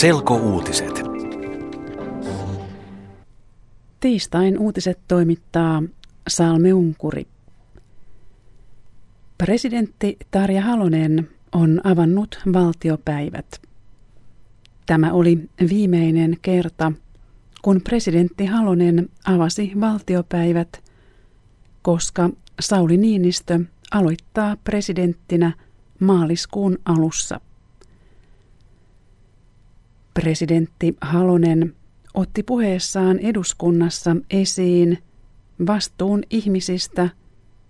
Selkouutiset. Tiistain uutiset toimittaa Salme Unkuri. Presidentti Tarja Halonen on avannut valtiopäivät. Tämä oli viimeinen kerta, kun presidentti Halonen avasi valtiopäivät, koska Sauli Niinistö aloittaa presidenttinä maaliskuun alussa. Presidentti Halonen otti puheessaan eduskunnassa esiin vastuun ihmisistä,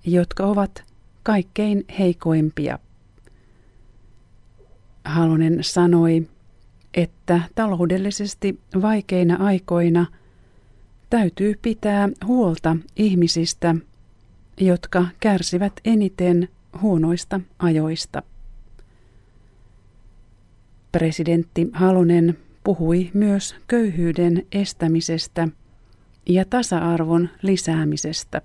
jotka ovat kaikkein heikoimpia. Halonen sanoi, että taloudellisesti vaikeina aikoina täytyy pitää huolta ihmisistä, jotka kärsivät eniten huonoista ajoista. Presidentti Halonen puhui myös köyhyyden estämisestä ja tasa-arvon lisäämisestä.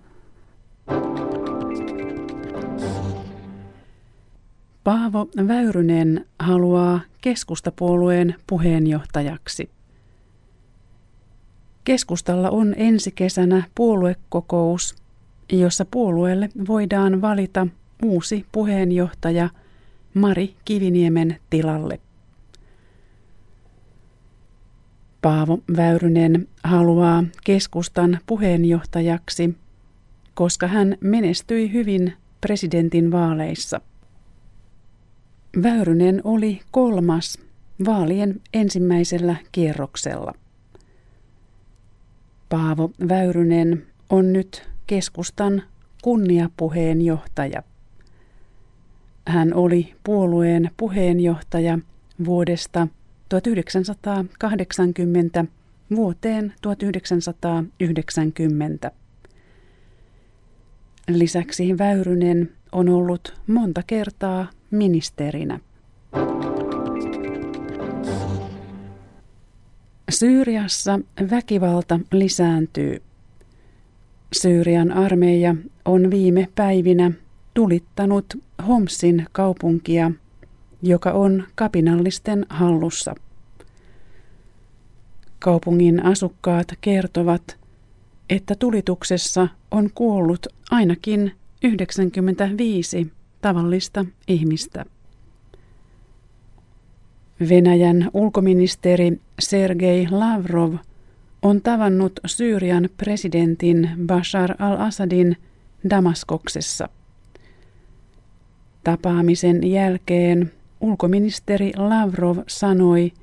Paavo Väyrynen haluaa keskustapuolueen puheenjohtajaksi. Keskustalla on ensi kesänä puoluekokous, jossa puolueelle voidaan valita uusi puheenjohtaja Mari Kiviniemen tilalle. Paavo Väyrynen haluaa keskustan puheenjohtajaksi, koska hän menestyi hyvin presidentin vaaleissa. Väyrynen oli kolmas vaalien ensimmäisellä kierroksella. Paavo Väyrynen on nyt keskustan kunniapuheenjohtaja. Hän oli puolueen puheenjohtaja vuodesta 1980 vuoteen 1990. Lisäksi Väyrynen on ollut monta kertaa ministerinä. Syyriassa väkivalta lisääntyy. Syyrian armeija on viime päivinä tulittanut Homsin kaupunkia – joka on kapinallisten hallussa. Kaupungin asukkaat kertovat, että tulituksessa on kuollut ainakin 95 tavallista ihmistä. Venäjän ulkoministeri Sergei Lavrov on tavannut Syyrian presidentin Bashar al-Assadin Damaskoksessa. Tapaamisen jälkeen ulkoministeri Lavrov sanoi,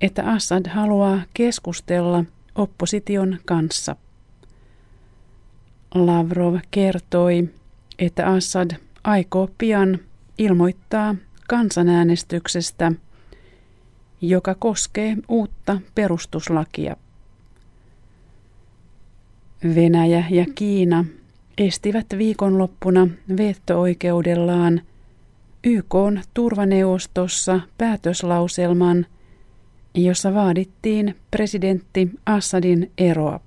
että Assad haluaa keskustella opposition kanssa. Lavrov kertoi, että Assad aikoo pian ilmoittaa kansanäänestyksestä, joka koskee uutta perustuslakia. Venäjä ja Kiina estivät viikonloppuna veto-oikeudellaan – YK on turvaneuvostossa päätöslauselman, jossa vaadittiin presidentti Assadin eroa.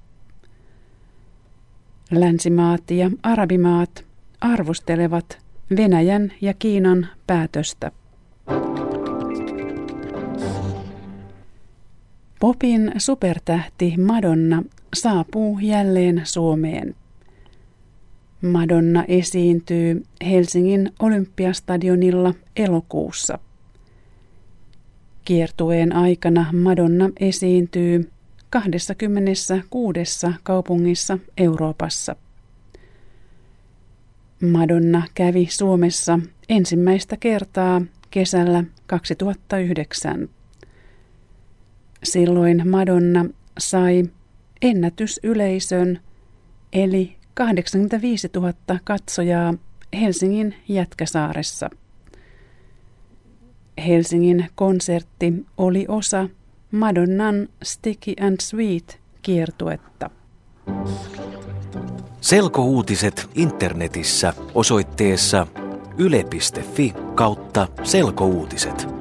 Länsimaat ja arabimaat arvostelevat Venäjän ja Kiinan päätöstä. Popin supertähti Madonna saapuu jälleen Suomeen. Madonna esiintyy Helsingin Olympiastadionilla elokuussa. Kiertueen aikana Madonna esiintyy 26 kaupungissa Euroopassa. Madonna kävi Suomessa ensimmäistä kertaa kesällä 2009. Silloin Madonna sai ennätysyleisön eli 85 000 katsojaa Helsingin Jätkäsaaressa. Helsingin konsertti oli osa Madonnan Sticky and Sweet kiertuetta. Selkouutiset internetissä osoitteessa yle.fi kautta selkouutiset.